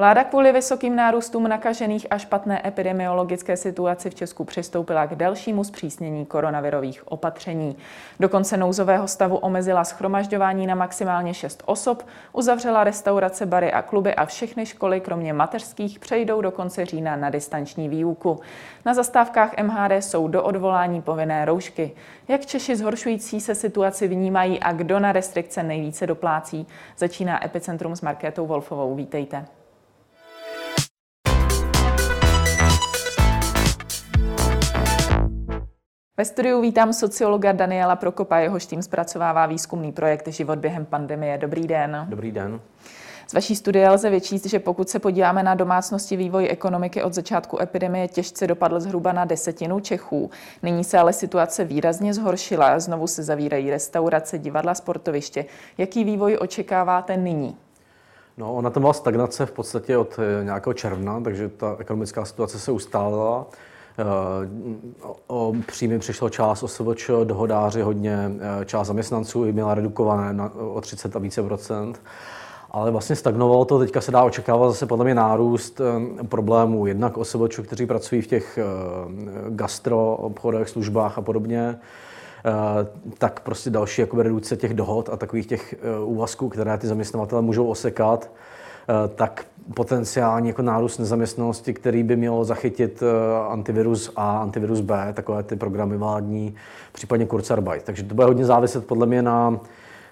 Vláda kvůli vysokým nárůstům nakažených a špatné epidemiologické situaci v Česku přistoupila k dalšímu zpřísnění koronavirových opatření. Do konce nouzového stavu omezila schromažďování na maximálně 6 osob, uzavřela restaurace, bary a kluby a všechny školy, kromě mateřských, přejdou do konce října na distanční výuku. Na zastávkách MHD jsou do odvolání povinné roušky. Jak Češi zhoršující se situaci vnímají a kdo na restrikce nejvíce doplácí, začíná Epicentrum s Markétou Wolfovou. Vítejte. Ve studiu vítám sociologa Daniela Prokopa, jehož tým zpracovává výzkumný projekt Život během pandemie. Dobrý den. Dobrý den. Z vaší studie lze vyčíst, že pokud se podíváme na domácnosti vývoj ekonomiky od začátku epidemie, těžce dopadl zhruba na desetinu Čechů. Nyní se ale situace výrazně zhoršila. Znovu se zavírají restaurace, divadla, sportoviště. Jaký vývoj očekáváte nyní? No, ona tam byla stagnace v podstatě od eh, nějakého června, takže ta ekonomická situace se ustálila. Eh, o příjmy přišlo část OSVČ, dohodáři hodně, eh, část zaměstnanců i měla redukované na, o 30 a více procent. Ale vlastně stagnovalo to, teďka se dá očekávat zase podle mě nárůst eh, problémů jednak OSVČ, kteří pracují v těch gastro obchodech, službách a podobně, tak prostě další jakoby redukce těch dohod a takových těch úvazků, které ty zaměstnavatele můžou osekat, tak potenciální jako nárůst nezaměstnanosti, který by mělo zachytit eh, antivirus A, antivirus B, takové ty programy vládní, případně Kurzarbeit. Takže to bude hodně záviset podle mě na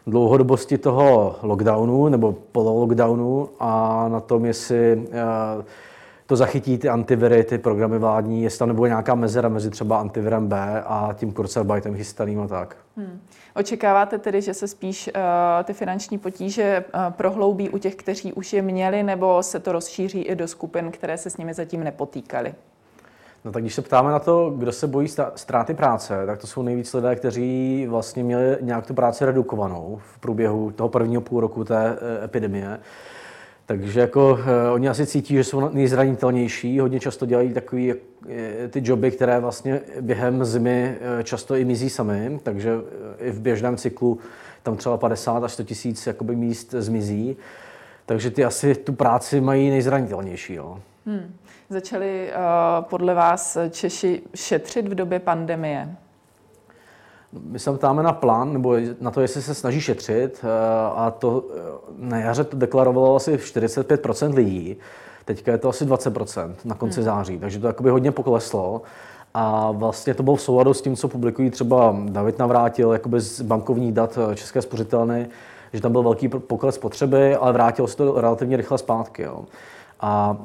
dlouhodobosti toho lockdownu nebo polo-lockdownu a na tom, jestli eh, to zachytí ty antiviry, ty programy vládní, jestli tam nebude nějaká mezera mezi třeba antivirem B a tím Kurzarbeitem chystaným a tak. Hmm. Očekáváte tedy, že se spíš uh, ty finanční potíže uh, prohloubí u těch, kteří už je měli, nebo se to rozšíří i do skupin, které se s nimi zatím nepotýkaly? No tak když se ptáme na to, kdo se bojí ztráty práce, tak to jsou nejvíc lidé, kteří vlastně měli nějak tu práci redukovanou v průběhu toho prvního půl roku té eh, epidemie. Takže jako uh, oni asi cítí, že jsou nejzranitelnější, hodně často dělají takové uh, ty joby, které vlastně během zimy uh, často i mizí sami, takže i v běžném cyklu tam třeba 50 až 100 tisíc jakoby míst zmizí. Takže ty asi tu práci mají nejzranitelnější. Jo. Hmm. Začali uh, podle vás Češi šetřit v době pandemie? My se ptáme na plán, nebo na to, jestli se snaží šetřit eh, a to eh, na jaře to deklarovalo asi 45% lidí. Teďka je to asi 20% na konci hmm. září, takže to jakoby hodně pokleslo. A vlastně to bylo v souladu s tím, co publikují třeba David Navrátil jakoby z bankovních dat eh, České spořitelny, že tam byl velký pokles potřeby, ale vrátilo se to relativně rychle zpátky. Jo. A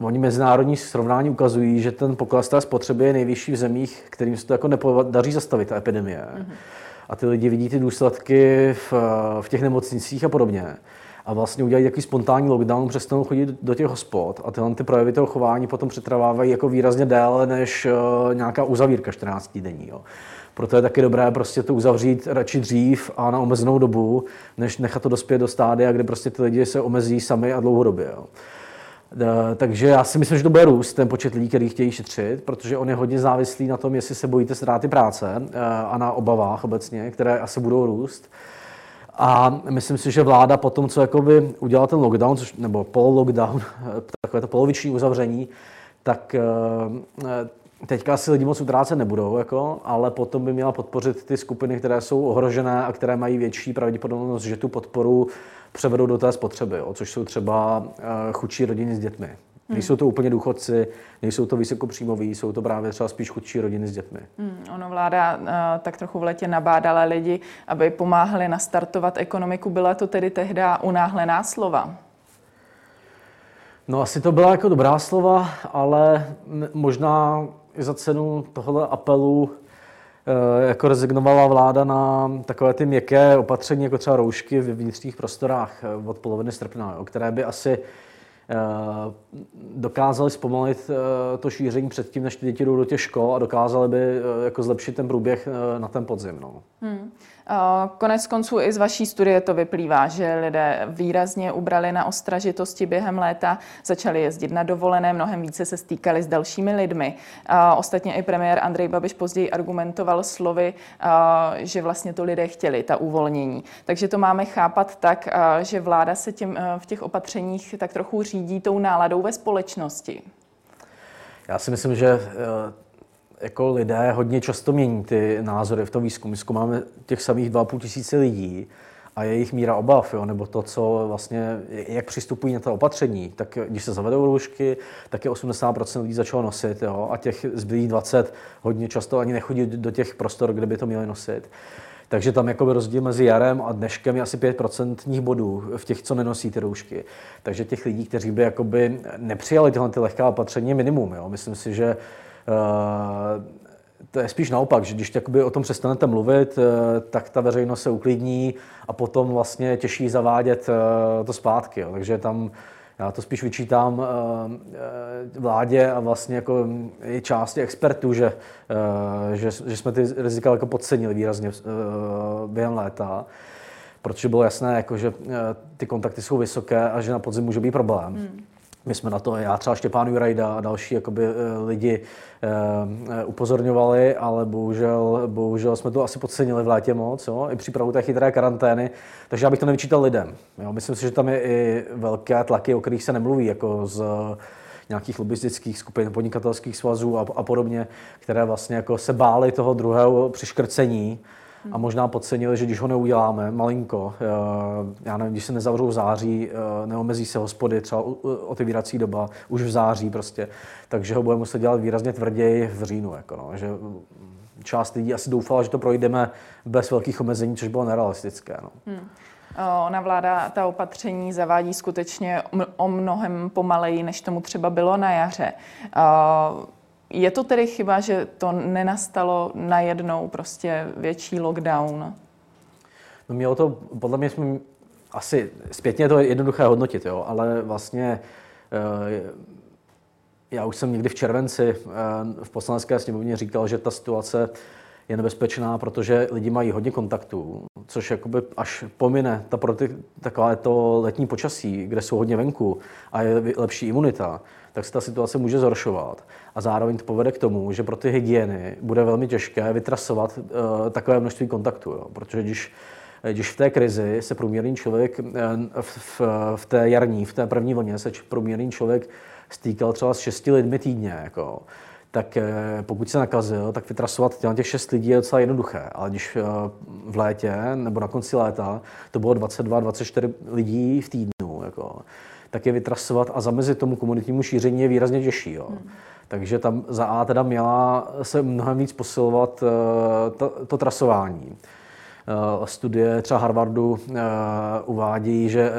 uh, oni mezinárodní srovnání ukazují, že ten pokles té spotřeby je nejvyšší v zemích, kterým se to jako nepodaří zastavit, ta epidemie. Mm-hmm. A ty lidi vidí ty důsledky v, v těch nemocnicích a podobně. A vlastně udělají takový spontánní lockdown, přestanou chodit do těch hospod a tyhle ty projevy toho chování potom přetrvávají jako výrazně déle než uh, nějaká uzavírka 14 denní. Jo. Proto je taky dobré prostě to uzavřít radši dřív a na omezenou dobu, než nechat to dospět do stádia, kde prostě ty lidi se omezí sami a dlouhodobě. Jo. Eh, takže já si myslím, že to bude růst, ten počet lidí, kteří chtějí šetřit, protože on je hodně závislý na tom, jestli se bojíte ztráty práce eh, a na obavách obecně, které asi budou růst. A myslím si, že vláda po tom, co jakoby udělala ten lockdown, což, nebo pol-lockdown, takové to poloviční uzavření, tak eh, teďka asi lidi moc utrácet nebudou, jako, ale potom by měla podpořit ty skupiny, které jsou ohrožené a které mají větší pravděpodobnost, že tu podporu převedou do té spotřeby, jo, což jsou třeba eh, chudší rodiny s dětmi. Hmm. Nejsou to úplně důchodci, nejsou to vysokopříjmoví, jsou to právě třeba spíš chudší rodiny s dětmi. Hmm, ono vláda uh, tak trochu v letě nabádala lidi, aby pomáhali nastartovat ekonomiku. Byla to tedy tehdy unáhlená slova? No asi to byla jako dobrá slova, ale možná i za cenu tohle apelu jako rezignovala vláda na takové ty měkké opatření, jako třeba roušky v vnitřních prostorách eh, od poloviny srpna, které by asi eh, dokázali zpomalit to šíření předtím, než ty děti jdou do těch škol a dokázali by jako zlepšit ten průběh na ten podzim. No. Hmm. Konec konců i z vaší studie to vyplývá, že lidé výrazně ubrali na ostražitosti během léta, začali jezdit na dovolené, mnohem více se stýkali s dalšími lidmi. Ostatně i premiér Andrej Babiš později argumentoval slovy, že vlastně to lidé chtěli, ta uvolnění. Takže to máme chápat tak, že vláda se těm, v těch opatřeních tak trochu řídí tou náladou ve společnosti. Já si myslím, že jako lidé hodně často mění ty názory v tom výzkumu. Zkoumáme těch samých 2,5 tisíce lidí a jejich míra obav, jo, nebo to, co vlastně, jak přistupují na to opatření, tak když se zavedou roušky, tak je 80% lidí začalo nosit jo, a těch zbylých 20 hodně často ani nechodí do těch prostor, kde by to měli nosit. Takže tam jakoby rozdíl mezi jarem a dneškem je asi 5% bodů v těch, co nenosí ty roušky. Takže těch lidí, kteří by jakoby nepřijali tyhle ty lehká opatření, je minimum. Jo. Myslím si, že to je spíš naopak, že když o tom přestanete mluvit, eh, tak ta veřejnost se uklidní a potom vlastně těžší zavádět eh, to zpátky. Jo. Takže tam já to spíš vyčítám vládě a vlastně jako i části expertů, že, že, že jsme ty rizika jako podcenili výrazně během léta, protože bylo jasné, jako, že ty kontakty jsou vysoké a že na podzim může být problém. Hmm. My jsme na to, já třeba Štěpán Jurajda a další jakoby, lidi Eh, upozorňovali, ale bohužel, bohužel jsme to asi podcenili v létě moc, jo? i přípravu té chytré karantény, takže já bych to nevyčítal lidem. Jo? Myslím si, že tam je i velké tlaky, o kterých se nemluví, jako z nějakých lobistických skupin, podnikatelských svazů a, a podobně, které vlastně jako se bály toho druhého přiškrcení a možná podcenili, že když ho neuděláme malinko, eh, já nevím, když se nezavřou v září, eh, neomezí se hospody, třeba otevírací doba už v září prostě, takže ho budeme muset dělat výrazně tvrději v říjnu. Jako no, že část lidí asi doufala, že to projdeme bez velkých omezení, což bylo nerealistické. No. Hmm. Ona vláda ta opatření zavádí skutečně o mnohem pomaleji, než tomu třeba bylo na jaře. Je to tedy chyba, že to nenastalo najednou prostě větší lockdown? No mělo to, podle mě jsme asi zpětně to je jednoduché hodnotit, jo, ale vlastně eh, já už jsem někdy v červenci eh, v poslanecké sněmovně říkal, že ta situace je nebezpečná, protože lidi mají hodně kontaktů, což jakoby až pomine ta takové to letní počasí, kde jsou hodně venku a je lepší imunita, tak se ta situace může zhoršovat. A zároveň to povede k tomu, že pro ty hygieny bude velmi těžké vytrasovat uh, takové množství kontaktů. Jo. Protože když, když v té krizi se průměrný člověk, uh, v, v, v té jarní, v té první vlně se průměrný člověk stýkal třeba s šesti lidmi týdně, jako, tak pokud se nakazil, tak vytrasovat těch šest lidí je docela jednoduché. Ale když v létě nebo na konci léta to bylo 22-24 lidí v týdnu, jako, tak je vytrasovat a zamezit tomu komunitnímu šíření je výrazně těžší. Jo. Hmm. Takže tam za A teda měla se mnohem víc posilovat uh, to, to trasování. Uh, studie třeba Harvardu uh, uvádí, že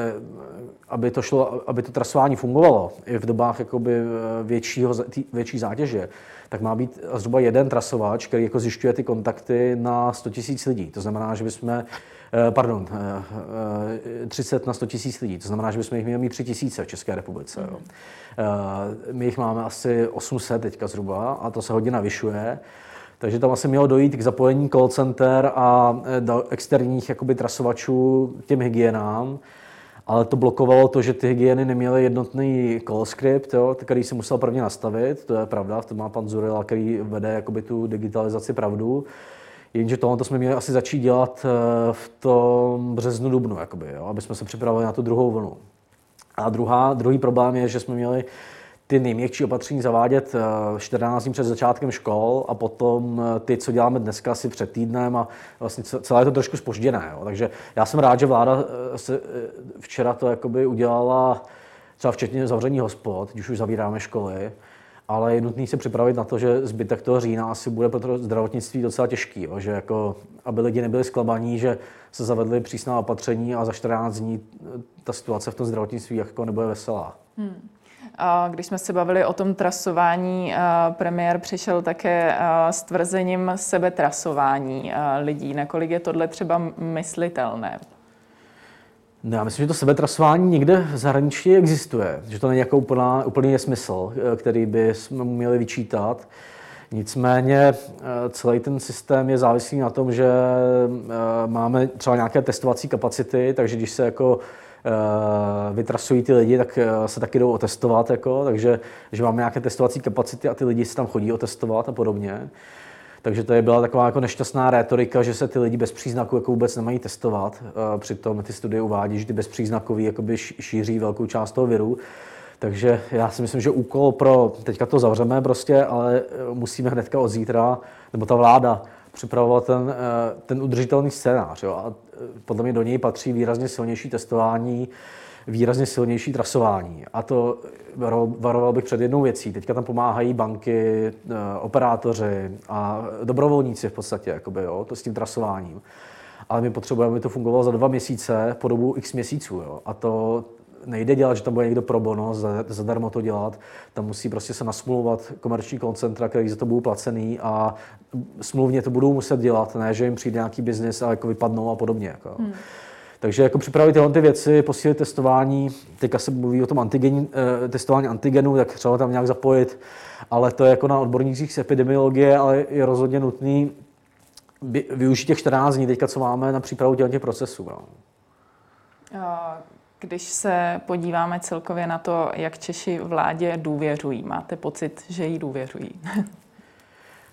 aby to, šlo, aby to trasování fungovalo i v dobách jakoby většího, větší zátěže, tak má být zhruba jeden trasovač, který jako zjišťuje ty kontakty na 100 000 lidí. To znamená, že bychom Eh, pardon, 30 eh, eh, na 100 tisíc lidí. To znamená, že bychom jich měli mít 3 tisíce v České republice. Jo. My jich máme asi 800 teďka zhruba a to se hodně navyšuje. Takže tam asi mělo dojít k zapojení call center a externích jakoby, trasovačů k těm hygienám, ale to blokovalo to, že ty hygieny neměly jednotný call script, jo, který si musel prvně nastavit, to je pravda, to má pan Zurila, který vede jakoby, tu digitalizaci pravdu. Jenže tohle jsme měli asi začít dělat eh, v tom březnu, dubnu, jakoby, jo, aby jsme se připravili na tu druhou vlnu. A druhá, druhý problém je, že jsme měli ty nejměkčí opatření zavádět 14 eh, dní před začátkem škol a potom eh, ty, co děláme dneska, asi před týdnem a vlastně celé je to trošku spožděné. Jo. Takže já jsem rád, že vláda se včera to jakoby udělala třeba včetně zavření hospod, když už zavíráme školy, ale je nutné se připravit na to, že zbytek toho října asi bude pro to zdravotnictví docela těžký, jo? že jako, aby lidi nebyli zklamaní, že se zavedly přísná opatření a za 14 dní ta situace v tom zdravotnictví jako nebude veselá. Hmm. Když jsme se bavili o tom trasování, premiér přišel také s tvrzením sebetrasování lidí. Nakolik je tohle třeba myslitelné? No, já myslím, že to sebetrasování někde v zahraničí existuje, že to není jako úplná, úplný nesmysl, eh, který by jsme měli vyčítat. Nicméně celý ten systém je závislý na tom, že máme třeba nějaké testovací kapacity, takže když se jako vytrasují ty lidi, tak se taky jdou otestovat, jako, takže že máme nějaké testovací kapacity a ty lidi se tam chodí otestovat a podobně. Takže to je byla taková jako nešťastná rétorika, že se ty lidi bez příznaků jako vůbec nemají testovat. Přitom ty studie uvádí, že ty bezpříznakoví jakoby šíří velkou část toho viru. Takže já si myslím, že úkol pro, teďka to zavřeme prostě, ale e, musíme hnedka od zítra, nebo ta vláda, připravovat ten, e, ten udržitelný scénář. Jo? A podle mě do něj patří výrazně silnější testování, výrazně silnější trasování. A to varoval bych před jednou věcí. Teďka tam pomáhají banky, operátoři a dobrovolníci v podstatě, jakoby, jo, to s tím trasováním. Ale my potřebujeme, aby to fungovalo za dva měsíce po dobu x měsíců. Jo. A to, nejde dělat, že tam bude někdo pro bono, zadarmo to dělat. Tam musí prostě se nasmluvat komerční koncentra, který za to budou placený a smluvně to budou muset dělat, ne, že jim přijde nějaký biznis a jako vypadnou a podobně. Jako. Hmm. Takže jako připravit tyhle ty věci, posílit testování, teďka se mluví o tom antigen, eh, testování antigenů, tak třeba tam nějak zapojit, ale to je jako na odbornících z epidemiologie, ale je rozhodně nutný využít těch 14 dní teďka, co máme na přípravu těch procesů. No. Když se podíváme celkově na to, jak Češi vládě důvěřují, máte pocit, že jí důvěřují?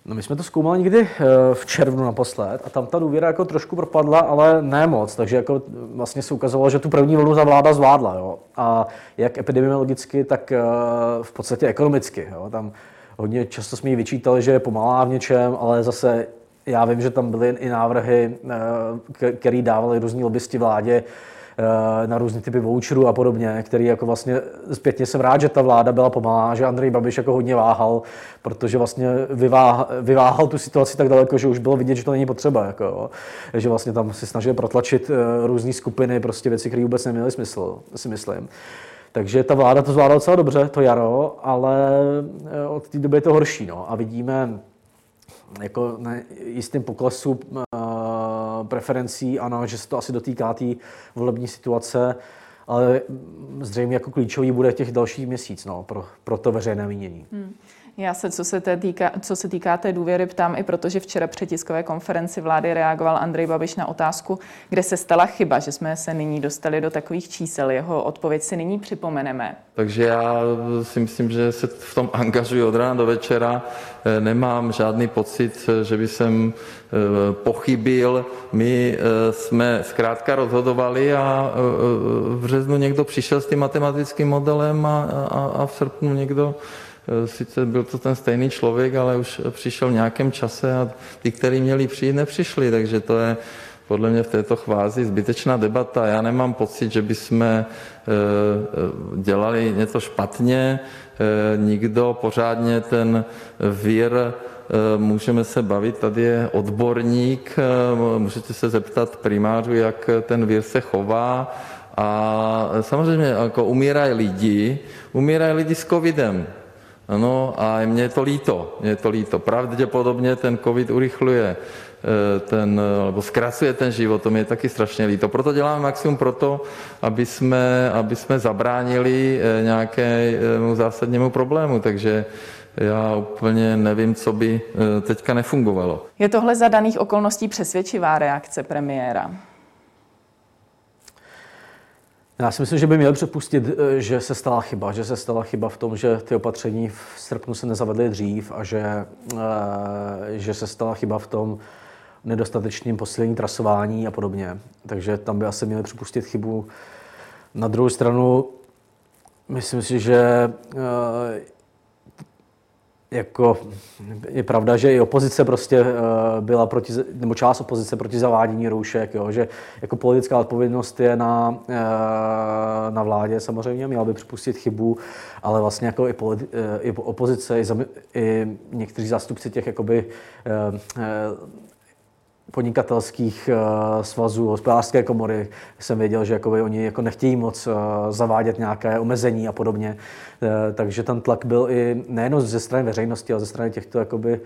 No my jsme to zkoumali někdy eh, v červnu naposled a tam ta důvěra jako trošku propadla, ale ne moc, takže jako vlastně se ukazovalo, že tu první vlnu za vláda zvládla. Jo? A jak epidemiologicky, tak eh, v podstatě ekonomicky. Jo? Tam hodně často jsme jí vyčítali, že je pomalá v něčem, ale zase já vím, že tam byly i návrhy, eh, které dávali různí lobbysti vládě, Eh, na různé typy voucherů a podobně, který jako vlastně zpětně jsem rád, že ta vláda byla pomalá, že Andrej Babiš jako hodně váhal, protože vlastně vyváhal, vyváhal tu situaci tak daleko, že už bylo vidět, že to není potřeba. Jako, že vlastně tam si snažil protlačit eh, různé skupiny, prostě věci, které vůbec neměly smysl, si myslím. Takže ta vláda to zvládla docela dobře, to jaro, ale eh, od té doby je to horší. No. A vidíme jako na jistým poklesu preferencí, ano, že se to asi dotýká té volební situace, ale zřejmě jako klíčový bude těch dalších měsíc no, pro, pro to veřejné mínění. Hmm. Já se, co se, týká, co se týká té důvěry, ptám i protože včera při tiskové konferenci vlády reagoval Andrej Babiš na otázku, kde se stala chyba, že jsme se nyní dostali do takových čísel. Jeho odpověď si nyní připomeneme. Takže já si myslím, že se v tom angažuji od rána do večera. Eh, nemám žádný pocit, že by jsem eh, pochybil. My eh, jsme zkrátka rozhodovali a v březnu někdo přišel s tím matematickým modelem a, a, a v srpnu někdo sice byl to ten stejný člověk, ale už přišel v nějakém čase a ty, kteří měli přijít, nepřišli, takže to je podle mě v této chvázi zbytečná debata. Já nemám pocit, že bychom eh, dělali něco špatně, eh, nikdo pořádně ten vír můžeme se bavit, tady je odborník, můžete se zeptat primářů, jak ten vír se chová. A samozřejmě jako umírají lidi, umírají lidi s covidem. Ano, a mně je to líto, mně je to líto. Pravděpodobně ten covid urychluje eh, ten, nebo zkracuje ten život, to mi je taky strašně líto. Proto děláme maximum pro to, aby jsme, aby jsme zabránili eh, nějakému zásadnímu problému, takže já úplně nevím, co by eh, teďka nefungovalo. Je tohle za daných okolností přesvědčivá reakce premiéra? Já si myslím, že by měl připustit, eh, že se stala chyba, že se stala chyba v tom, že ty opatření v srpnu se nezavedly dřív a že, eh, že se stala chyba v tom nedostatečným posílení trasování a podobně. Takže tam by asi měli připustit chybu. Na druhou stranu, myslím si, že eh, jako je pravda, že i opozice prostě uh, byla proti, nebo část opozice proti zavádění roušek, jo, že jako politická odpovědnost je na, uh, na vládě samozřejmě, měla by připustit chybu, ale vlastně jako i, politi- uh, i opozice, i, zami- i někteří zástupci těch jakoby podnikatelských uh, svazů, hospodářské komory, jsem věděl, že jakoby, oni jako nechtějí moc uh, zavádět nějaké omezení a podobně. Uh, takže ten tlak byl i nejen ze strany veřejnosti, ale ze strany těchto jakoby,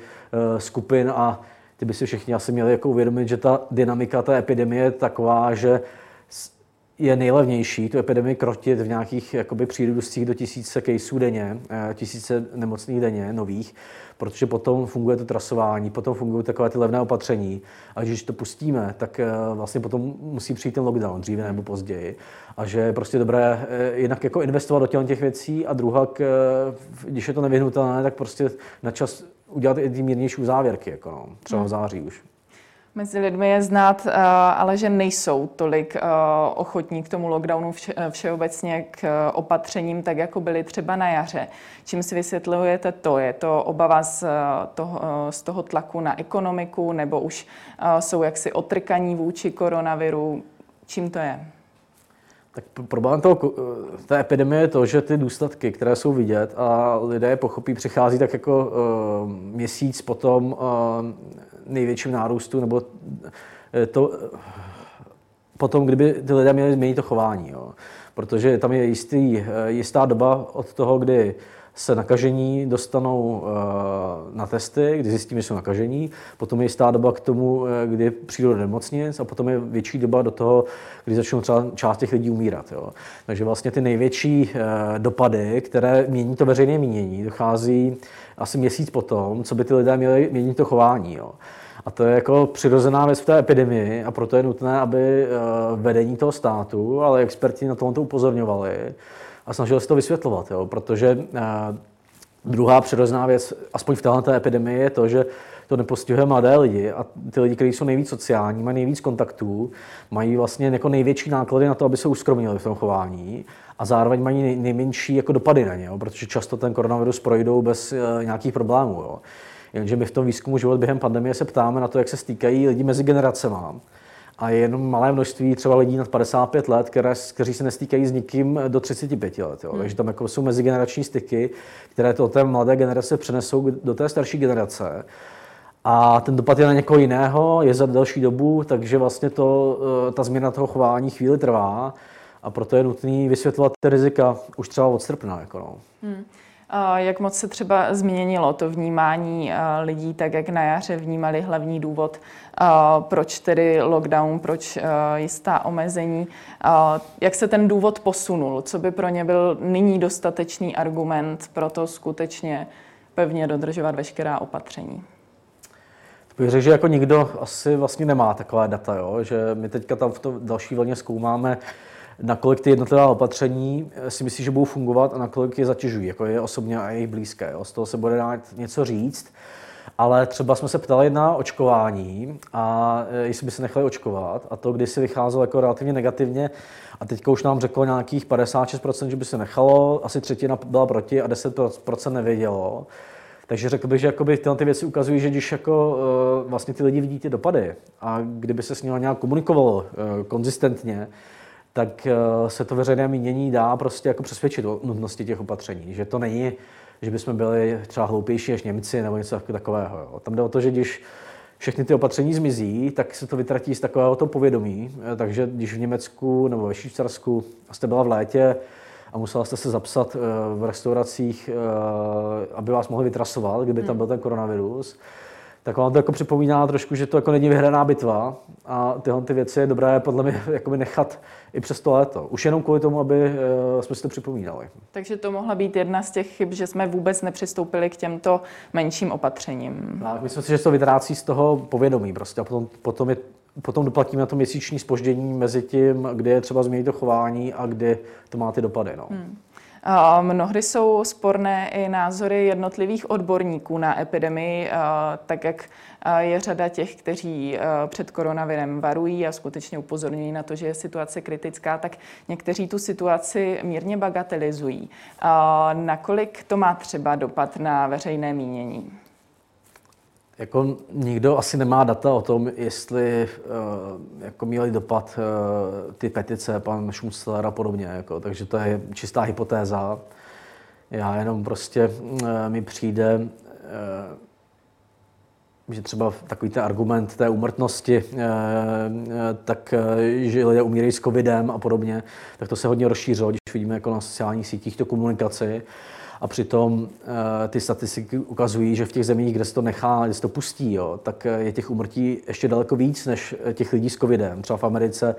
skupin a ty by si všichni asi měli jako uvědomit, že ta dynamika té epidemie je taková, že je nejlevnější tu epidemii krotit v nějakých jakoby přírůstcích do tisíce caseů denně, eh, tisíce nemocných denně, nových, protože potom funguje to trasování, potom fungují takové ty levné opatření. A když to pustíme, tak eh, vlastně potom musí přijít ten lockdown dříve nebo později. A že je prostě dobré eh, jinak jako investovat do těch věcí a druhá, když je to nevyhnutelné, tak prostě na čas udělat i ty mírnější závěrky, jako no, třeba v hmm. září už. Mezi lidmi je znát, eh, ale že nejsou tolik eh, ochotní k tomu lockdownu eh, všeobecně k opatřením, tak jako byly třeba na jaře. Čím si vysvětlujete to? Je to obava z toho, z toho tlaku na ekonomiku, nebo už jsou jaksi otrkaní vůči koronaviru? Čím to je? Tak problém toho, té epidemie je to, že ty důsledky, které jsou vidět a lidé je pochopí, přichází tak jako uh, měsíc potom uh, největším nárůstu, nebo eh, to potom, kdyby ty lidé měli změnit to chování. Jo. Protože tam je jistý, eh, jistá doba od toho, kdy se nakažení dostanou eh, na testy, kdy zjistíme, že jsou nakažení. Potom je jistá doba k tomu, kdy přijdou do nemocnic a potom je větší doba do toho, kdy začnou třeba část těch lidí umírat. Jo. Takže vlastně ty největší dopady, které mění to veřejné mínění, dochází asi měsíc potom, co by ty lidé měli měnit to chování. Jo. A to je jako přirozená věc v té epidemii a proto je nutné, aby eh, vedení toho státu, ale experti na to upozorňovali a snažili se to vysvětlovat, jo, protože eh, druhá přirozená věc, aspoň v této epidemii, je to, že to nepostihuje mladé lidi a ty lidi, kteří jsou nejvíc sociální, mají nejvíc kontaktů, mají vlastně jako největší náklady na to, aby se uskromnili v tom chování a zároveň mají nejmenší jako dopady na ně, jo, protože často ten koronavirus projdou bez uh, nějakých problémů. Jo. Jenže my v tom výzkumu život během pandemie se ptáme na to, jak se stýkají lidi mezi generacemi. A je jenom malé množství třeba lidí nad 55 let, které, kteří se nestýkají s nikým do 35 let. Jo. Hmm. Takže tam jako jsou mezigenerační styky, které to té mladé generace přenesou do té starší generace. A ten dopad je na někoho jiného, je za delší dobu, takže vlastně to, eh, ta změna toho chování chvíli trvá a proto je nutný vysvětlovat ty rizika už třeba od srpna. Jako no. hmm. Jak moc se třeba změnilo to vnímání lidí, tak jak na jaře vnímali hlavní důvod, proč tedy lockdown, proč jistá omezení, jak se ten důvod posunul, co by pro ně byl nyní dostatečný argument pro to skutečně pevně dodržovat veškerá opatření? bych řekl, že jako nikdo asi vlastně nemá takové data, jo? že my teďka tam v tom další vlně zkoumáme, nakolik ty jednotlivá opatření eh, si myslí, že budou fungovat a nakolik je zatěžují, jako je osobně a jejich blízké. Jo. Z toho se bude dát něco říct. Ale třeba jsme se ptali na očkování a eh, jestli by se nechali očkovat a to, když si vycházelo jako relativně negativně a teďka už nám řeklo nějakých 56%, že by se nechalo, asi třetina byla proti a 10% nevědělo. Takže řekl bych, že jakoby tyhle ty věci ukazují, že když jako, uh, vlastně ty lidi vidí ty dopady a kdyby se s nimi nějak komunikovalo konzistentně, tak eh, se to veřejné mínění dá prostě jako přesvědčit o nutnosti těch opatření. Že to není, že bychom byli třeba hloupější než Němci nebo něco takového. Jo. Tam jde o to, že když všechny ty opatření zmizí, tak se to vytratí z takového to povědomí. Eh, takže když v Německu nebo ve Švýcarsku jste byla v létě a musela jste se zapsat eh, v restauracích, aby vás mohli vytrasovat, kdyby tam hmm. byl ten koronavirus, tak vám to jako připomíná trošku, že to jako není vyhraná bitva a tyhle ty věci je dobré podle mě jakoby nechat i přes to léto. Už jenom kvůli tomu, aby eh, jsme si to připomínali. Takže to mohla být jedna z těch chyb, že jsme vůbec nepřistoupili k těmto menším opatřením. Tak, myslím si, že to vytrácí z toho povědomí prostě a potom, potom, je, potom doplatíme na to měsíční spoždění mezi tím, kdy je třeba změnit to chování a kdy to má ty dopady. No. Hmm. Mnohdy jsou sporné i názory jednotlivých odborníků na epidemii, tak jak je řada těch, kteří před koronavirem varují a skutečně upozorňují na to, že je situace kritická, tak někteří tu situaci mírně bagatelizují. Nakolik to má třeba dopad na veřejné mínění? Jako nikdo asi nemá data o tom, jestli uh, jako měli dopad uh, ty petice, pan Schmutzler a podobně. Jako, takže to je čistá hypotéza. Já jenom prostě uh, mi přijde, uh, že třeba takový ten argument té umrtnosti, uh, tak uh, že lidé umírají s covidem a podobně, tak to se hodně rozšířilo, když vidíme jako na sociálních sítích to komunikaci. A přitom eh, ty statistiky ukazují, že v těch zemích, kde se to nechá, kde se to pustí, jo, tak eh, je těch umrtí ještě daleko víc než eh, těch lidí s covidem. Třeba v Americe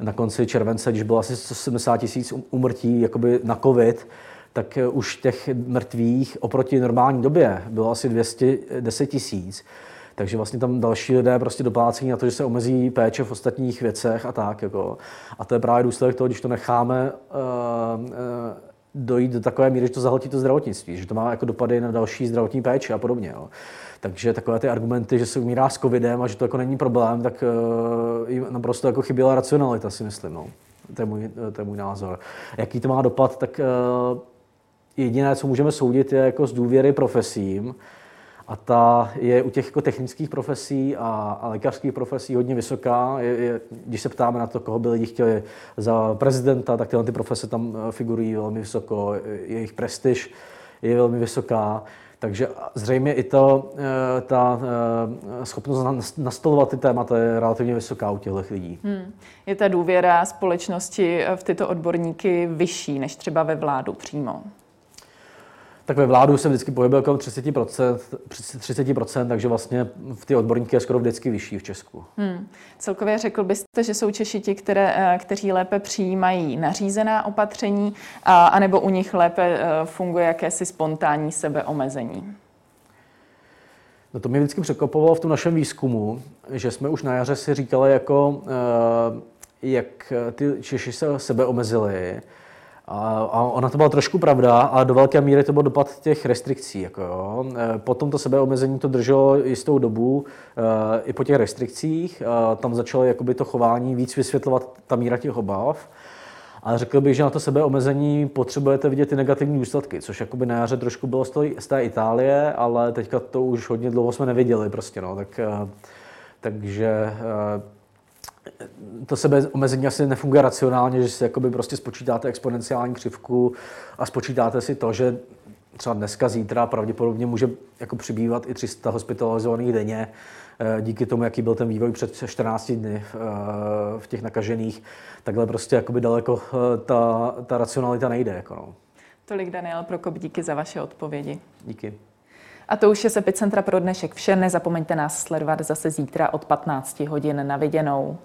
na konci července, když bylo asi 170 tisíc umrtí jakoby na covid, tak už těch mrtvých oproti normální době bylo asi 210 tisíc. Takže vlastně tam další lidé prostě doplácí na to, že se omezí péče v ostatních věcech a tak. Jako. A to je právě důsledek toho, když to necháme uh, uh, dojít do takové míry, že to zahltí to zdravotnictví, že to má jako dopady na další zdravotní péči a podobně. Jo. Takže takové ty argumenty, že se umírá s covidem a že to jako není problém, tak uh, jim naprosto jako chyběla racionalita, si myslím. No. To, je můj, to je můj názor. Jaký to má dopad, tak uh, jediné, co můžeme soudit, je jako z důvěry profesím, a ta je u těch jako technických profesí a, a lékařských profesí hodně vysoká. Je, je, když se ptáme na to, koho by lidi chtěli za prezidenta, tak tyhle ty profese tam eh, figurují velmi vysoko. Jejich prestiž je velmi vysoká. Takže zřejmě i to, eh, ta eh, schopnost nastolovat ty témata je relativně vysoká u těchto lidí. Hmm. Je ta důvěra společnosti v tyto odborníky vyšší než třeba ve vládu přímo? Tak ve vládu jsem vždycky pohybil kolem 30%, 30%, takže vlastně v ty odborníky je skoro vždycky vyšší v Česku. Hmm. Celkově řekl byste, že jsou Češi ti, které, eh, kteří lépe přijímají nařízená opatření, a, anebo u nich lépe eh, funguje jakési spontánní sebeomezení? No to mě vždycky překopovalo v tom našem výzkumu, že jsme už na jaře si říkali, jako, eh, jak ty Češi se sebe omezili, a, a ona to byla trošku pravda a do velké míry to byl dopad těch restrikcí. Jako jo. E, potom to sebeomezení to drželo jistou dobu e, i po těch restrikcích. E, tam začalo jakoby to chování víc vysvětlovat ta míra těch obav. Ale řekl bych, že na to sebeomezení potřebujete vidět ty negativní důsledky, což jakoby na jaře trošku bylo z té Itálie, ale teďka to už hodně dlouho jsme neviděli prostě, no. tak, takže to sebe omezení asi nefunguje racionálně, že si jakoby prostě spočítáte exponenciální křivku a spočítáte si to, že třeba dneska, zítra pravděpodobně může jako přibývat i 300 hospitalizovaných denně eh, díky tomu, jaký byl ten vývoj před 14 dny v, eh, v těch nakažených. Takhle prostě jakoby daleko eh, ta, ta racionalita nejde. Jako no. Tolik Daniel Prokop, díky za vaše odpovědi. Díky. A to už je z Epicentra pro dnešek vše. Nezapomeňte nás sledovat zase zítra od 15 hodin na viděnou.